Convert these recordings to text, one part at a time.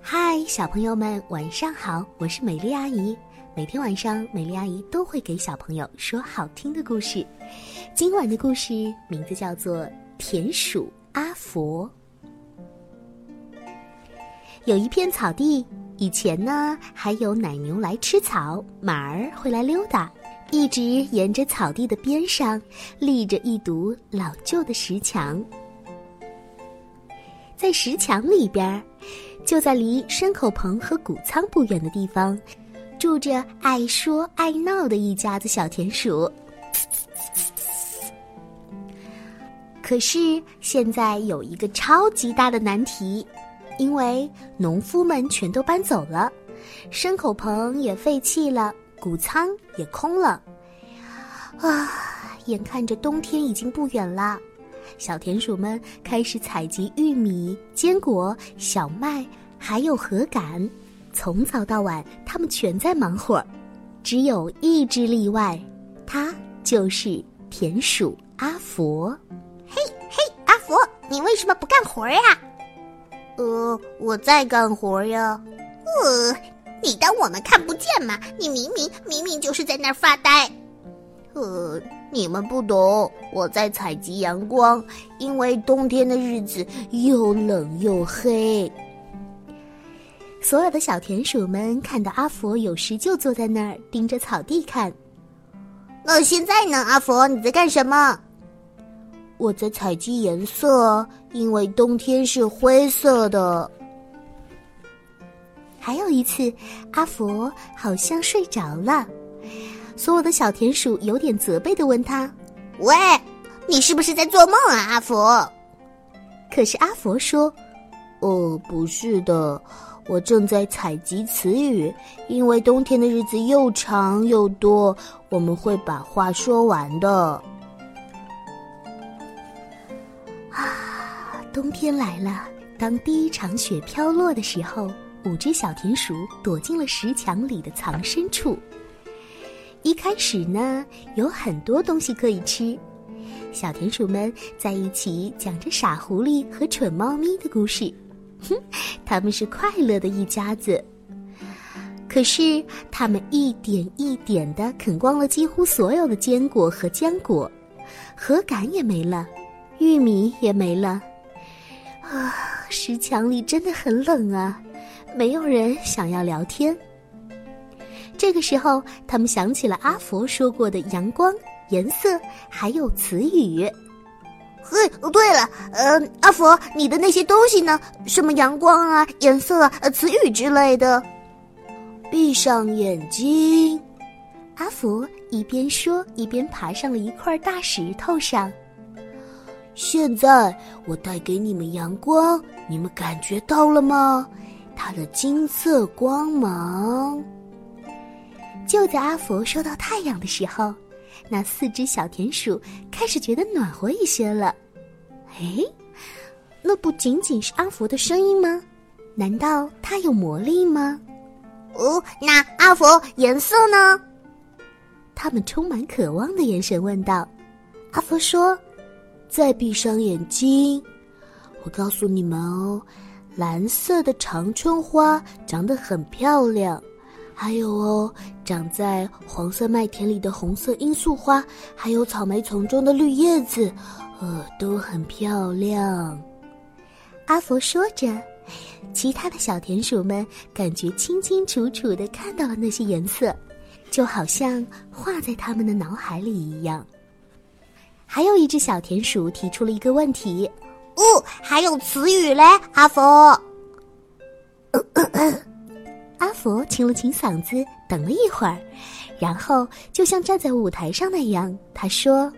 嗨，小朋友们，晚上好！我是美丽阿姨。每天晚上，美丽阿姨都会给小朋友说好听的故事。今晚的故事名字叫做《田鼠阿佛》。有一片草地，以前呢还有奶牛来吃草，马儿会来溜达。一直沿着草地的边上，立着一堵老旧的石墙。在石墙里边，就在离牲口棚和谷仓不远的地方，住着爱说爱闹的一家子小田鼠。可是现在有一个超级大的难题，因为农夫们全都搬走了，牲口棚也废弃了。谷仓也空了，啊！眼看着冬天已经不远了，小田鼠们开始采集玉米、坚果、小麦，还有禾杆。从早到晚，它们全在忙活儿。只有一只例外，它就是田鼠阿佛。嘿嘿，阿佛，你为什么不干活呀？呃，我在干活呀。呃。你当我们看不见吗？你明明明明就是在那儿发呆。呃，你们不懂，我在采集阳光，因为冬天的日子又冷又黑。所有的小田鼠们看到阿佛有时就坐在那儿盯着草地看。那现在呢，阿佛你在干什么？我在采集颜色，因为冬天是灰色的。还有一次，阿佛好像睡着了，所有的小田鼠有点责备的问他：“喂，你是不是在做梦啊，阿佛？”可是阿佛说：“哦，不是的，我正在采集词语，因为冬天的日子又长又多，我们会把话说完的。”啊，冬天来了，当第一场雪飘落的时候。五只小田鼠躲进了石墙里的藏身处。开始呢，有很多东西可以吃，小田鼠们在一起讲着傻狐狸和蠢猫咪的故事，哼，他们是快乐的一家子。可是，他们一点一点的啃光了几乎所有的坚果和浆果，禾杆也没了，玉米也没了。啊，石墙里真的很冷啊！没有人想要聊天。这个时候，他们想起了阿佛说过的阳光、颜色，还有词语。嘿，对了，呃，阿佛，你的那些东西呢？什么阳光啊、颜色、啊、词语之类的？闭上眼睛，阿佛一边说，一边爬上了一块大石头上。现在，我带给你们阳光，你们感觉到了吗？它的金色光芒。就在阿福说到太阳的时候，那四只小田鼠开始觉得暖和一些了。哎，那不仅仅是阿福的声音吗？难道它有魔力吗？哦，那阿福颜色呢？他们充满渴望的眼神问道。阿福说：“再闭上眼睛，我告诉你们哦。”蓝色的长春花长得很漂亮，还有哦，长在黄色麦田里的红色罂粟花，还有草莓丛中的绿叶子，呃，都很漂亮。阿佛说着，其他的小田鼠们感觉清清楚楚的看到了那些颜色，就好像画在他们的脑海里一样。还有一只小田鼠提出了一个问题。哦，还有词语嘞，阿佛。阿 佛清了清嗓子，等了一会儿，然后就像站在舞台上那样，他说：“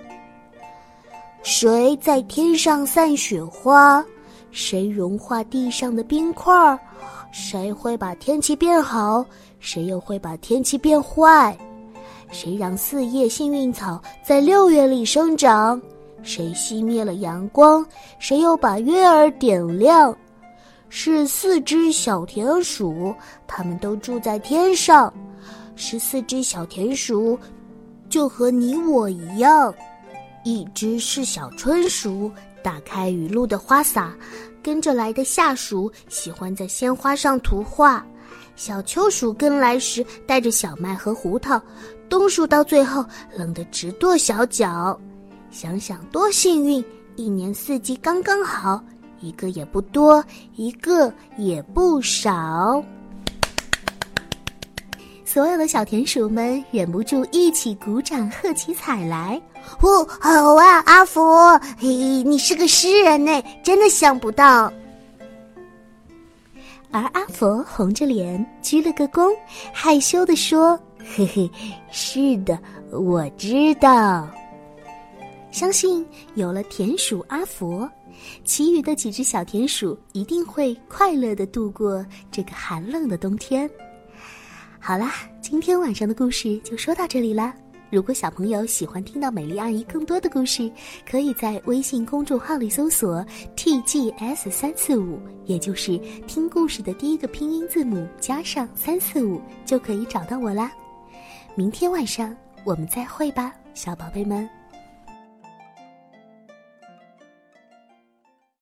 谁在天上散雪花？谁融化地上的冰块？谁会把天气变好？谁又会把天气变坏？谁让四叶幸运草在六月里生长？”谁熄灭了阳光？谁又把月儿点亮？是四只小田鼠，它们都住在天上。十四只小田鼠，就和你我一样。一只是小春鼠，打开雨露的花洒，跟着来的夏鼠喜欢在鲜花上涂画，小秋鼠跟来时带着小麦和胡桃，冬鼠到最后冷得直跺小脚。想想多幸运，一年四季刚刚好，一个也不多，一个也不少。所有的小田鼠们忍不住一起鼓掌，喝起彩来。哦，好啊，阿佛，嘿，你是个诗人呢，真的想不到。而阿佛红着脸鞠了个躬，害羞的说：“嘿嘿，是的，我知道。相信有了田鼠阿佛，其余的几只小田鼠一定会快乐的度过这个寒冷的冬天。”好啦，今天晚上的故事就说到这里啦。如果小朋友喜欢听到美丽阿姨更多的故事，可以在微信公众号里搜索 “tgs 三四五”，也就是听故事的第一个拼音字母加上三四五，就可以找到我啦。明天晚上我们再会吧，小宝贝们。